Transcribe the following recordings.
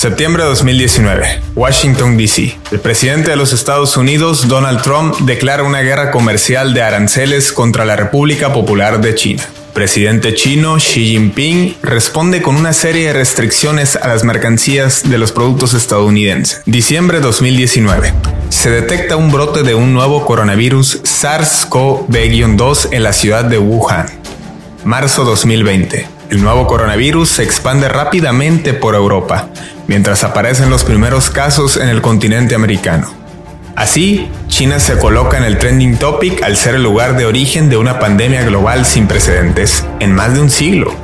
Septiembre de 2019, Washington, D.C. El presidente de los Estados Unidos, Donald Trump, declara una guerra comercial de aranceles contra la República Popular de China. El presidente chino Xi Jinping responde con una serie de restricciones a las mercancías de los productos estadounidenses. Diciembre de 2019. Se detecta un brote de un nuevo coronavirus SARS-CoV-2 en la ciudad de Wuhan. Marzo 2020. El nuevo coronavirus se expande rápidamente por Europa, mientras aparecen los primeros casos en el continente americano. Así, China se coloca en el trending topic al ser el lugar de origen de una pandemia global sin precedentes en más de un siglo.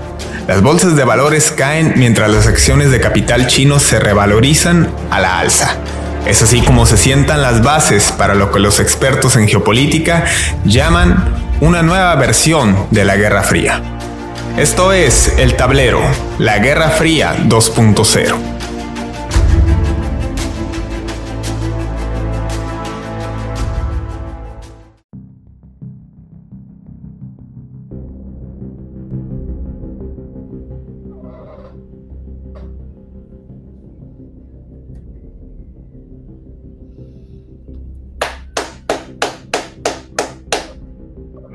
Las bolsas de valores caen mientras las acciones de capital chino se revalorizan a la alza. Es así como se sientan las bases para lo que los expertos en geopolítica llaman una nueva versión de la Guerra Fría. Esto es El Tablero, la Guerra Fría 2.0.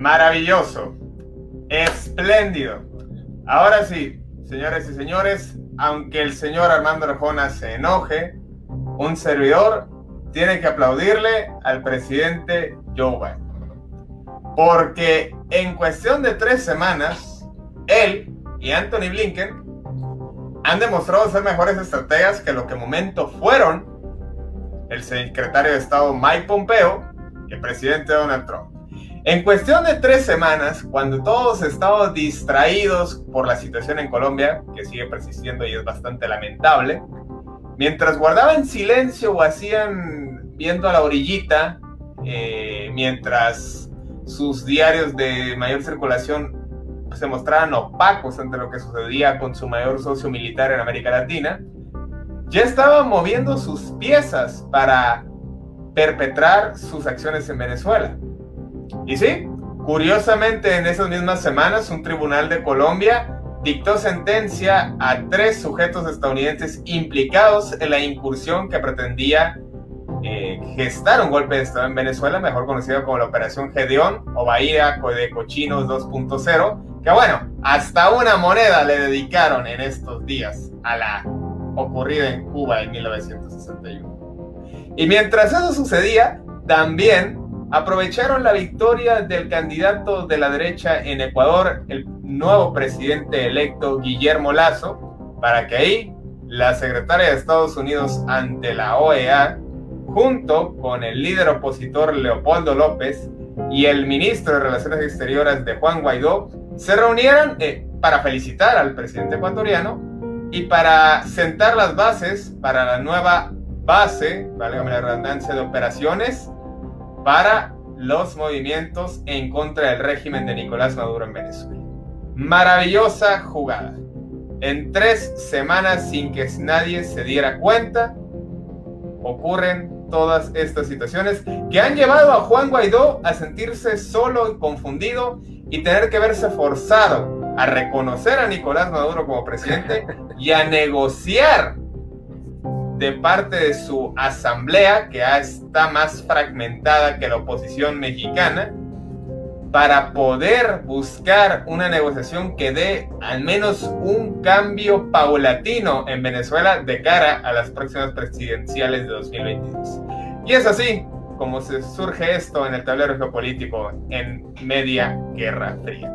Maravilloso. Espléndido. Ahora sí, señores y señores, aunque el señor Armando Arjona se enoje, un servidor tiene que aplaudirle al presidente Joe Biden. Porque en cuestión de tres semanas, él y Anthony Blinken han demostrado ser mejores estrategas que lo que en momento fueron el secretario de Estado Mike Pompeo y el presidente Donald Trump. En cuestión de tres semanas, cuando todos estábamos distraídos por la situación en Colombia, que sigue persistiendo y es bastante lamentable, mientras guardaban silencio o hacían viendo a la orillita, eh, mientras sus diarios de mayor circulación se mostraban opacos ante lo que sucedía con su mayor socio militar en América Latina, ya estaban moviendo sus piezas para perpetrar sus acciones en Venezuela. Y sí, curiosamente en esas mismas semanas un tribunal de Colombia dictó sentencia a tres sujetos estadounidenses implicados en la incursión que pretendía eh, gestar un golpe de Estado en Venezuela, mejor conocido como la Operación Gedeón o Bahía de Cochinos 2.0, que bueno, hasta una moneda le dedicaron en estos días a la ocurrida en Cuba en 1961. Y mientras eso sucedía, también aprovecharon la victoria del candidato de la derecha en Ecuador, el nuevo presidente electo Guillermo Lazo, para que ahí la secretaria de Estados Unidos ante la OEA, junto con el líder opositor Leopoldo López y el ministro de Relaciones Exteriores de Juan Guaidó, se reunieran eh, para felicitar al presidente ecuatoriano y para sentar las bases para la nueva base, válgame la redundancia, de operaciones para los movimientos en contra del régimen de Nicolás Maduro en Venezuela. Maravillosa jugada. En tres semanas sin que nadie se diera cuenta, ocurren todas estas situaciones que han llevado a Juan Guaidó a sentirse solo y confundido y tener que verse forzado a reconocer a Nicolás Maduro como presidente y a negociar de parte de su asamblea, que está más fragmentada que la oposición mexicana, para poder buscar una negociación que dé al menos un cambio paulatino en Venezuela de cara a las próximas presidenciales de 2022. Y es así como se surge esto en el tablero geopolítico en media Guerra Fría.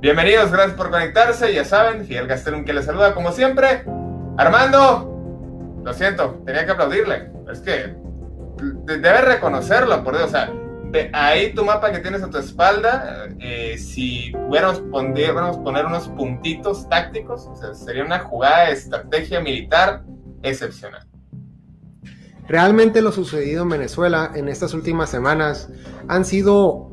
Bienvenidos, gracias por conectarse, ya saben, Fidel Gastelum que les saluda como siempre. Armando, lo siento, tenía que aplaudirle. Es que debes reconocerlo, por Dios. O sea, ahí tu mapa que tienes a tu espalda, eh, si pudiéramos poner unos puntitos tácticos, sería una jugada de estrategia militar excepcional. Realmente lo sucedido en Venezuela en estas últimas semanas han sido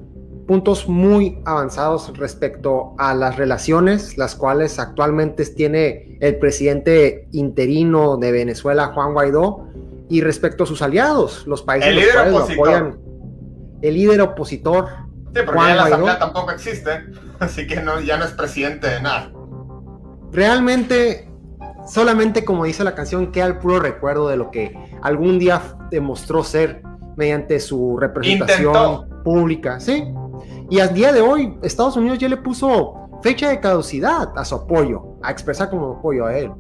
puntos muy avanzados respecto a las relaciones, las cuales actualmente tiene el presidente interino de Venezuela, Juan Guaidó, y respecto a sus aliados, los países el líder opositor. El líder opositor. Sí, porque ya la Asamblea tampoco existe, así que no, ya no es presidente de nada. Realmente solamente como dice la canción, queda el puro recuerdo de lo que algún día demostró ser mediante su representación pública, ¿sí? Y al día de hoy, Estados Unidos ya le puso fecha de caducidad a su apoyo, a expresar como apoyo a él.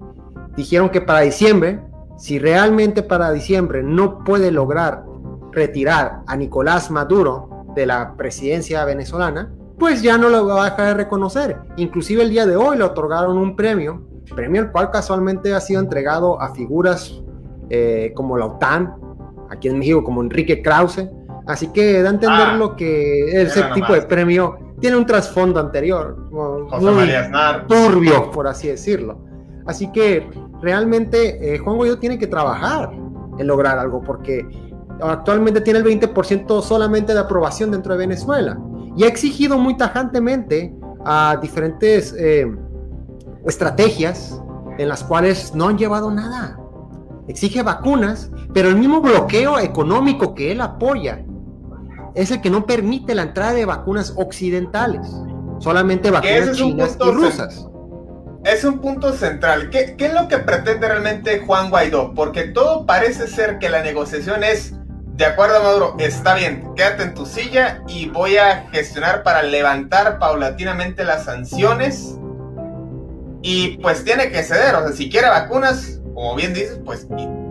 Dijeron que para diciembre, si realmente para diciembre no puede lograr retirar a Nicolás Maduro de la presidencia venezolana, pues ya no lo va a dejar de reconocer. Inclusive el día de hoy le otorgaron un premio, premio el cual casualmente ha sido entregado a figuras eh, como la OTAN, aquí en México como Enrique Krause. Así que da a entender ah, lo que ese tipo de premio tiene un trasfondo anterior, muy turbio, por así decirlo. Así que realmente eh, Juan Guaidó tiene que trabajar en lograr algo, porque actualmente tiene el 20% solamente de aprobación dentro de Venezuela y ha exigido muy tajantemente a diferentes eh, estrategias en las cuales no han llevado nada. Exige vacunas, pero el mismo bloqueo económico que él apoya es el que no permite la entrada de vacunas occidentales, solamente vacunas chinas y rusas. Es un punto central. ¿Qué, ¿Qué es lo que pretende realmente Juan Guaidó? Porque todo parece ser que la negociación es de acuerdo, Maduro, está bien, quédate en tu silla y voy a gestionar para levantar paulatinamente las sanciones. Y pues tiene que ceder, o sea, si quiere vacunas, como bien dices, pues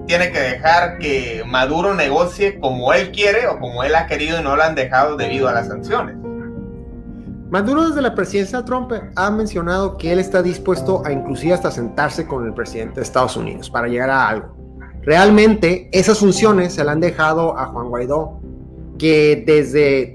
tiene que dejar que Maduro negocie como él quiere o como él ha querido y no lo han dejado debido a las sanciones. Maduro desde la presidencia de Trump ha mencionado que él está dispuesto a inclusive hasta sentarse con el presidente de Estados Unidos para llegar a algo. Realmente esas funciones se le han dejado a Juan Guaidó, que desde,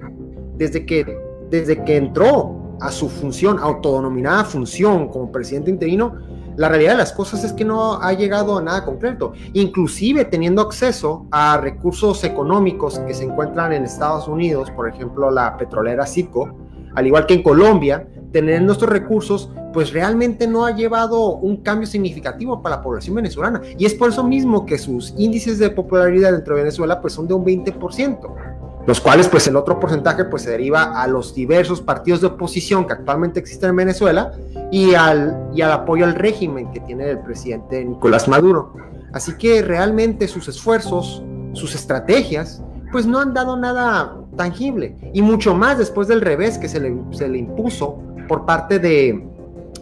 desde, que, desde que entró a su función, autodenominada función como presidente interino, la realidad de las cosas es que no ha llegado a nada concreto, inclusive teniendo acceso a recursos económicos que se encuentran en Estados Unidos, por ejemplo la petrolera Citgo, al igual que en Colombia, tener nuestros recursos, pues realmente no ha llevado un cambio significativo para la población venezolana. Y es por eso mismo que sus índices de popularidad dentro de Venezuela pues son de un 20%, los cuales pues el otro porcentaje pues se deriva a los diversos partidos de oposición que actualmente existen en Venezuela y al, y al apoyo al régimen que tiene el presidente Nicolás Maduro. Así que realmente sus esfuerzos, sus estrategias, pues no han dado nada tangible. Y mucho más después del revés que se le, se le impuso por parte, de,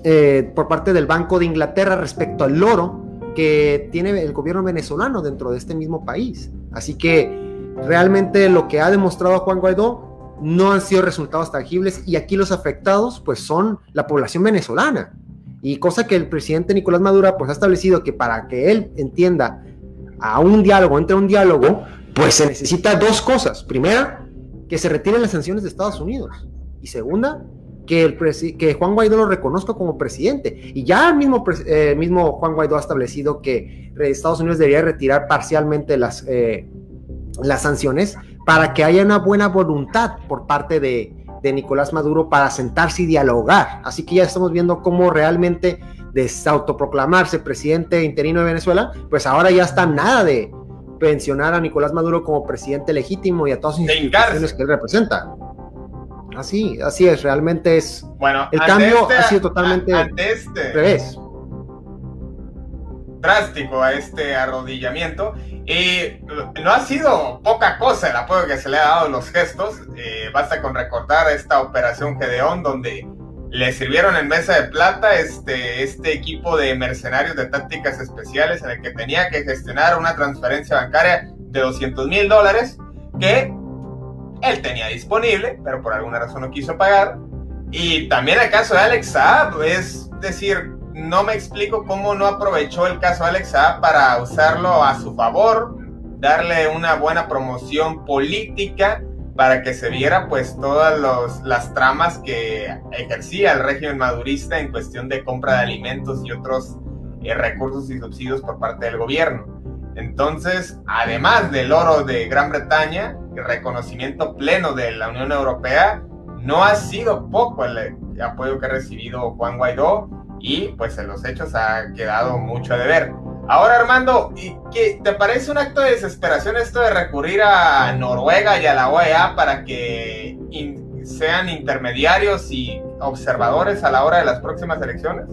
eh, por parte del Banco de Inglaterra respecto al loro que tiene el gobierno venezolano dentro de este mismo país. Así que realmente lo que ha demostrado Juan Guaidó no han sido resultados tangibles y aquí los afectados pues son la población venezolana. Y cosa que el presidente Nicolás Maduro pues ha establecido que para que él entienda a un diálogo, entre un diálogo, pues se necesita dos cosas. Primera, que se retiren las sanciones de Estados Unidos. Y segunda, que, el que Juan Guaidó lo reconozca como presidente. Y ya el mismo, eh, mismo Juan Guaidó ha establecido que Estados Unidos debería retirar parcialmente las, eh, las sanciones para que haya una buena voluntad por parte de, Nicolás Maduro para sentarse y dialogar. Así que ya estamos viendo cómo realmente desautoproclamarse presidente interino de Venezuela, pues ahora ya está nada de pensionar a Nicolás Maduro como presidente legítimo y a todas las instituciones que él representa. Así, así es, realmente es. Bueno, el cambio este ha sido totalmente este revés. Drástico a este arrodillamiento. Y no ha sido poca cosa el apoyo que se le ha dado los gestos. Eh, basta con recordar esta operación Gedeón, donde le sirvieron en mesa de plata este, este equipo de mercenarios de tácticas especiales en el que tenía que gestionar una transferencia bancaria de 200 mil dólares que él tenía disponible, pero por alguna razón no quiso pagar. Y también el caso de Alex Saab, es decir, no me explico cómo no aprovechó el caso de Alex Saab para usarlo a su favor, darle una buena promoción política para que se viera pues todas las tramas que ejercía el régimen madurista en cuestión de compra de alimentos y otros eh, recursos y subsidios por parte del gobierno. Entonces, además del oro de Gran Bretaña, el reconocimiento pleno de la Unión Europea, no ha sido poco el apoyo que ha recibido Juan Guaidó y pues en los hechos ha quedado mucho a deber. Ahora Armando, ¿qué, ¿te parece un acto de desesperación esto de recurrir a Noruega y a la OEA para que sean intermediarios y observadores a la hora de las próximas elecciones?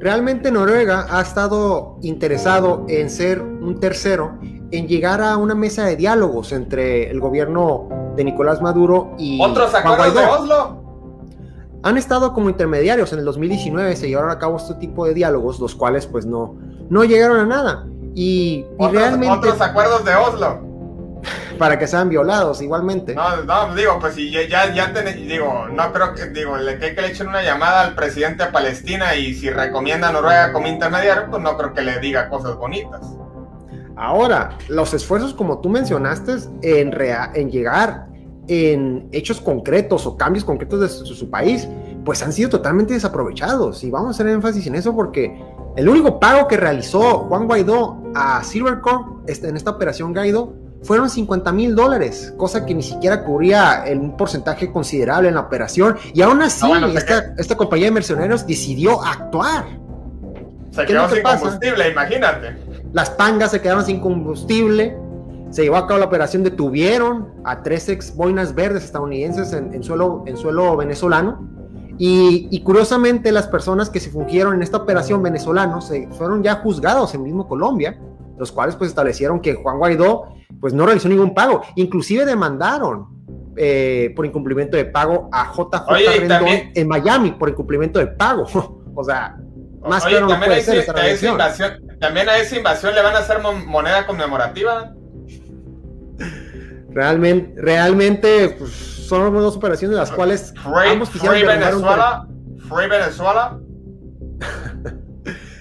realmente Noruega ha estado interesado en ser un tercero, en llegar a una mesa de diálogos entre el gobierno de Nicolás Maduro y otros acuerdos de Oslo. Han estado como intermediarios. En el 2019 se llevaron a cabo este tipo de diálogos, los cuales pues no, no llegaron a nada. Y, realmente... Otros acuerdos de Oslo para que sean violados igualmente. No, no, digo, pues si ya, ya digo, no creo que, digo, le, que, que le echen una llamada al presidente de Palestina y si recomienda a Noruega como intermediario, pues no creo que le diga cosas bonitas. Ahora, los esfuerzos, como tú mencionaste, en, en llegar en hechos concretos o cambios concretos de su, país, pues han sido totalmente desaprovechados. Y vamos a hacer énfasis en eso porque el único pago que realizó Juan Guaidó a Silvercorp este, en esta operación Guaidó fueron 50 mil dólares, cosa que ni siquiera cubría un porcentaje considerable en la operación. Y aún así, ah, esta, compañía de mercenarios decidió actuar. Se quedó sin combustible, imagínate. Las pangas se quedaron sin combustible. Se llevó a cabo la operación, detuvieron a tres ex boinas verdes estadounidenses en, suelo, en suelo venezolano. Y, y, curiosamente, las personas que se fungieron en esta operación venezolano se fueron ya juzgados en mismo Colombia, los cuales pues establecieron que Juan Guaidó pues no realizó ningún pago. Inclusive demandaron eh, por incumplimiento de pago a JJ Rendón en Miami por incumplimiento de pago. o sea, más claro no puede ser esta También a esa invasión le van a hacer moneda conmemorativa. Realmente, realmente pues, son dos operaciones las cuales free, ambos free Venezuela, free Venezuela.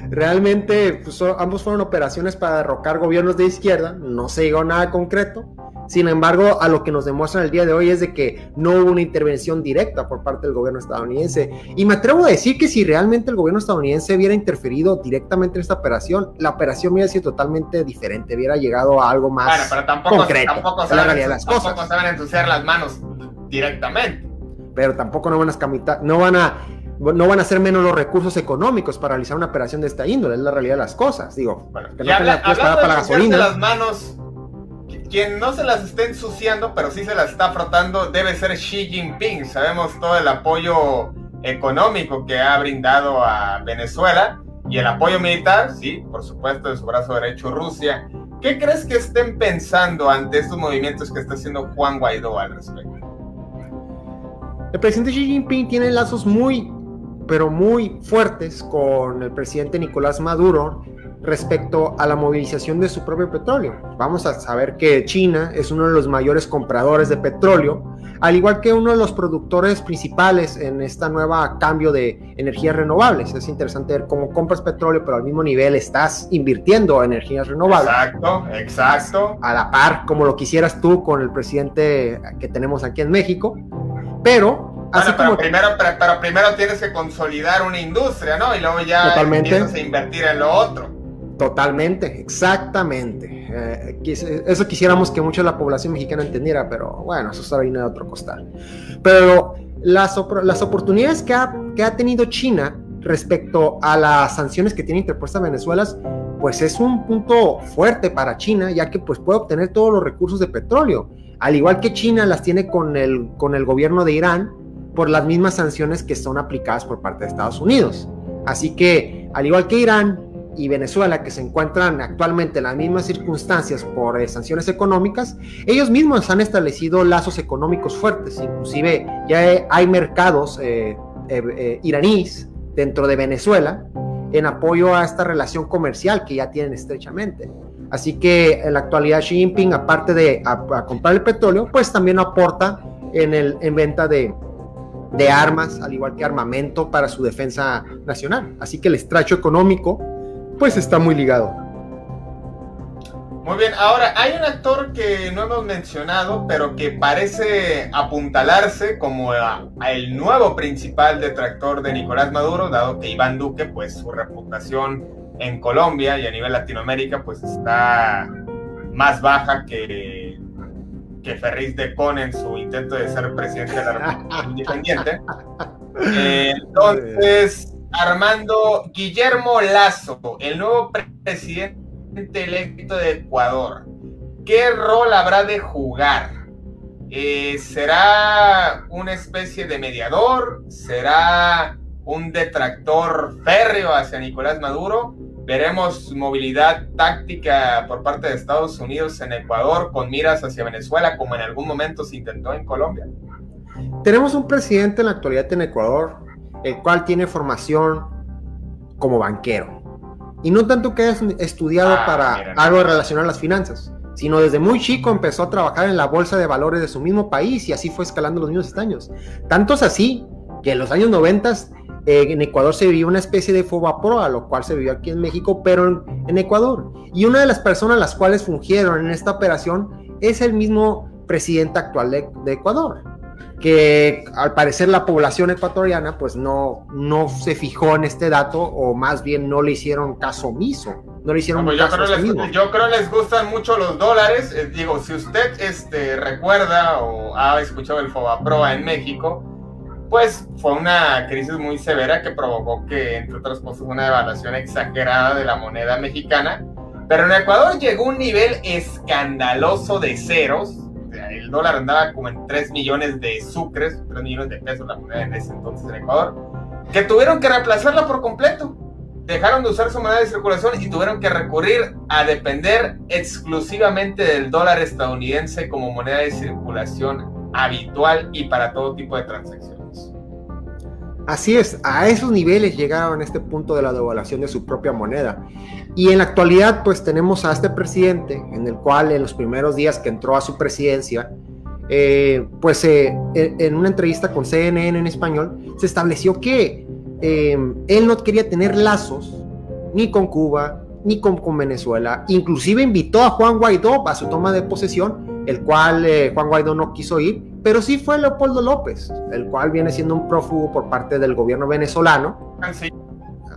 Realmente, pues, ambos fueron operaciones para derrocar gobiernos de izquierda, no se llegó a nada concreto. Sin embargo, a lo que nos demuestran el día de hoy es de que no hubo una intervención directa por parte del gobierno estadounidense. Y me atrevo a decir que si realmente el gobierno estadounidense hubiera interferido directamente en esta operación, la operación hubiera sido totalmente diferente, hubiera llegado a algo más bueno, pero tampoco, concreto. Tampoco saben, las cosas. tampoco saben ensuciar las manos directamente. Pero tampoco no van a, no van a no van a ser menos los recursos económicos para realizar una operación de esta índole, es la realidad de las cosas. Digo, bueno, que no habla, para la gasolina. las manos, quien no se las esté ensuciando, pero sí se las está frotando, debe ser Xi Jinping. Sabemos todo el apoyo económico que ha brindado a Venezuela y el apoyo militar, sí, por supuesto, de su brazo derecho Rusia. ¿Qué crees que estén pensando ante estos movimientos que está haciendo Juan Guaidó al respecto? El presidente Xi Jinping tiene lazos muy pero muy fuertes con el presidente Nicolás Maduro respecto a la movilización de su propio petróleo. Vamos a saber que China es uno de los mayores compradores de petróleo, al igual que uno de los productores principales en esta nueva cambio de energías renovables. Es interesante ver cómo compras petróleo, pero al mismo nivel estás invirtiendo en energías renovables. Exacto, exacto. A la par, como lo quisieras tú con el presidente que tenemos aquí en México. Pero pero, primero, pero, primero tienes que consolidar una industria, ¿no? Y luego ya empiezas a invertir en lo otro. Totalmente, exactamente. Eh, eso quisiéramos que mucha de la población mexicana entendiera, pero bueno, eso está viene de otro costal. Pero las, las oportunidades que ha, que ha tenido China respecto a las sanciones que tiene interpuesta Venezuela, pues es un punto fuerte para China, ya que pues puede obtener todos los recursos de petróleo. Al igual que China las tiene con el, con el gobierno de Irán, por las mismas sanciones que son aplicadas por parte de Estados Unidos. Así que, al igual que Irán y Venezuela, que se encuentran actualmente en las mismas circunstancias por eh, sanciones económicas, ellos mismos han establecido lazos económicos fuertes. Inclusive ya hay mercados eh, eh, iraníes dentro de Venezuela en apoyo a esta relación comercial que ya tienen estrechamente. Así que en la actualidad Xi Jinping, aparte de comprar el petróleo, pues también aporta en, el, en venta de, de armas, al igual que armamento para su defensa nacional. Así que el estracho económico, pues está muy ligado. Muy bien, ahora hay un actor que no hemos mencionado, pero que parece apuntalarse como el nuevo principal detractor de Nicolás Maduro, dado que Iván Duque, pues su reputación en Colombia y a nivel Latinoamérica, pues está más baja que que Ferris depone en su intento de ser presidente de la República Independiente. entonces, Armando Guillermo Lazo, el nuevo presidente electo de Ecuador, ¿qué rol habrá de jugar? Eh, ¿Será una especie de mediador? ¿Será un detractor férreo hacia Nicolás Maduro. Veremos movilidad táctica por parte de Estados Unidos en Ecuador con miras hacia Venezuela, como en algún momento se intentó en Colombia. Tenemos un presidente en la actualidad en Ecuador, el cual tiene formación como banquero. Y no tanto que haya estudiado Ah, para mira, algo relacionado a las finanzas, sino desde muy chico empezó a trabajar en la bolsa de valores de su mismo país y así fue escalando los mismos años. Tanto es así que en los años 90 eh, en Ecuador se vivió una especie de Fobaproa, lo cual se vivió aquí en México, pero en, en Ecuador. Y una de las personas las cuales fungieron en esta operación es el mismo presidente actual de, de Ecuador que al parecer la población ecuatoriana pues no, no se fijó en este dato o más bien no le hicieron caso omiso, no le hicieron No, pues yo, caso creo les, yo creo les gustan mucho los dólares. Eh, digo, si usted este, recuerda o ha escuchado el Fobaproa en México, pues fue una crisis muy severa que provocó que, entre otras cosas, una devaluación exagerada de la moneda mexicana. Pero en Ecuador llegó un nivel escandaloso de ceros. El dólar andaba como en 3 millones de sucres, 3 millones de pesos la moneda en ese entonces en Ecuador, que tuvieron que reemplazarla por completo dejaron de usar su moneda de circulación y tuvieron que recurrir a depender exclusivamente del dólar estadounidense como moneda de circulación habitual y para todo tipo de transacciones. Así es, a esos niveles llegaron a este punto de la devaluación de su propia moneda. Y en la actualidad pues tenemos a este presidente en el cual en los primeros días que entró a su presidencia, eh, pues eh, en, una entrevista con CNN en español, se estableció que eh, él no quería tener lazos ni con Cuba ni con, con, Venezuela. Inclusive invitó a Juan Guaidó a su toma de posesión, el cual Juan Guaidó no quiso ir, pero sí fue Leopoldo López, el cual viene siendo un prófugo por parte del gobierno venezolano. Sí.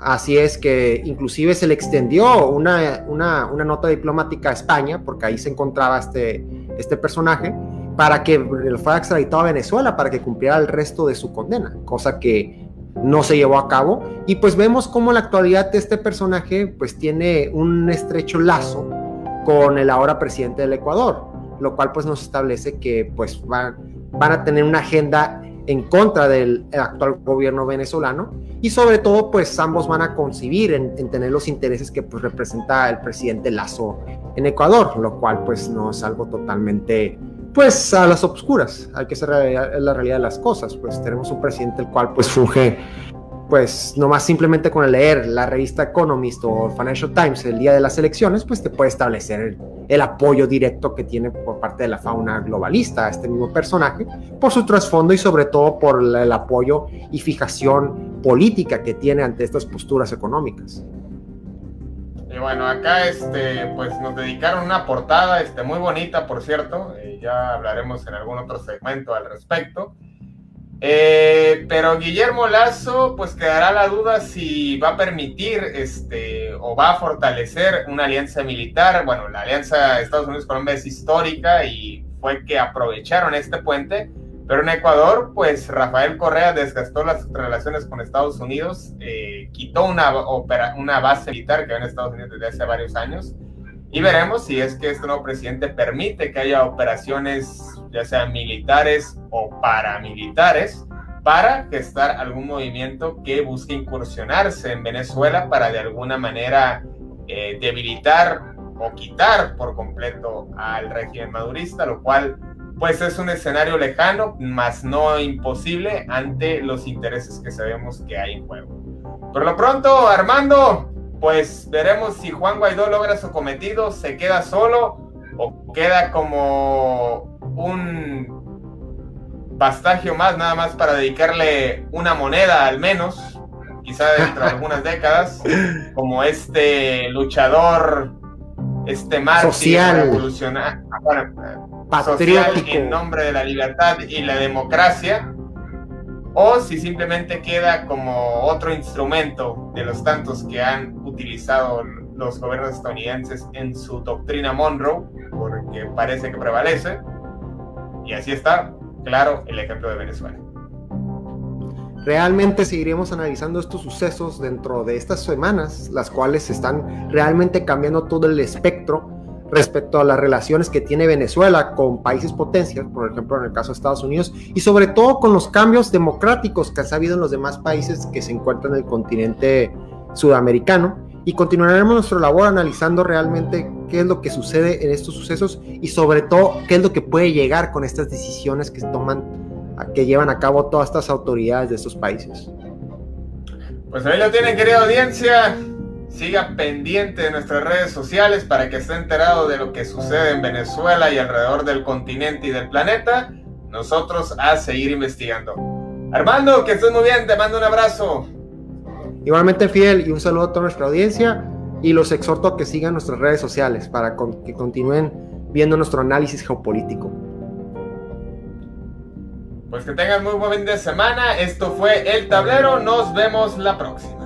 Así es que inclusive se le extendió una, una, una, nota diplomática a España, porque ahí se encontraba este, este personaje, para que fuera extraditado a Venezuela, para que cumpliera el resto de su condena, cosa que no se llevó a cabo y pues vemos cómo en la actualidad este personaje pues tiene un estrecho lazo con el ahora presidente del Ecuador, lo cual pues nos establece que pues van, van a tener una agenda en contra del actual gobierno venezolano y sobre todo pues ambos van a concibir en, en tener los intereses que pues representa el presidente Lazo en Ecuador, lo cual pues no es algo totalmente pues a las obscuras, hay que ser la realidad de las cosas, pues tenemos un presidente el cual pues funge pues nomás simplemente con leer la revista Economist o Financial Times el día de las elecciones, pues te puede establecer el, apoyo directo que tiene por parte de la fauna globalista a este mismo personaje, por su trasfondo y sobre todo por el, el apoyo y fijación política que tiene ante estas posturas económicas. Y bueno, acá este, pues nos dedicaron una portada este, muy bonita, por cierto. Eh, ya hablaremos en algún otro segmento al respecto. Eh, pero Guillermo Lazo, pues quedará la duda si va a permitir este, o va a fortalecer una alianza militar. Bueno, la alianza Estados Unidos-Colombia es histórica y fue que aprovecharon este puente. Pero en Ecuador, pues Rafael Correa desgastó las relaciones con Estados Unidos, eh, quitó una, opera, una base militar que había en Estados Unidos desde hace varios años. Y veremos si es que este nuevo presidente permite que haya operaciones, ya sean militares o paramilitares, para gestar algún movimiento que busque incursionarse en Venezuela para de alguna manera eh, debilitar o quitar por completo al régimen madurista, lo cual pues es un escenario lejano, más no imposible ante los intereses que sabemos que hay en juego. Por lo pronto, Armando, pues veremos si Juan Guaidó logra su cometido, se queda solo o queda como un pastagio más, nada más para dedicarle una moneda al menos, quizá dentro de algunas décadas, como este luchador, este mártir Social. revolucionario, Patriótico. social en nombre de la libertad y la democracia, o si simplemente queda como otro instrumento de los tantos que han utilizado los gobiernos estadounidenses en su doctrina Monroe, porque parece que prevalece, y así está, claro, el ejemplo de Venezuela. Realmente seguiremos analizando estos sucesos dentro de estas semanas, las cuales están realmente cambiando todo el espectro respecto a las relaciones que tiene Venezuela con países potencias, por ejemplo en el caso de Estados Unidos, y sobre todo con los cambios democráticos que ha habido en los demás países que se encuentran en el continente sudamericano. Y continuaremos nuestra labor analizando realmente qué es lo que sucede en estos sucesos y sobre todo qué es lo que puede llegar con estas decisiones que toman, que llevan a cabo todas estas autoridades de estos países. Pues ahí lo tienen, querida audiencia siga pendiente de nuestras redes sociales para que esté enterado de lo que sucede en Venezuela y alrededor del continente y del planeta. Nosotros a seguir investigando. Armando, que estés muy bien, te mando un abrazo. Igualmente fiel y un saludo a toda nuestra audiencia y los exhorto a que sigan nuestras redes sociales para que continúen viendo nuestro análisis geopolítico. Pues que tengan muy buen fin de semana. Esto fue El Tablero. Nos vemos la próxima.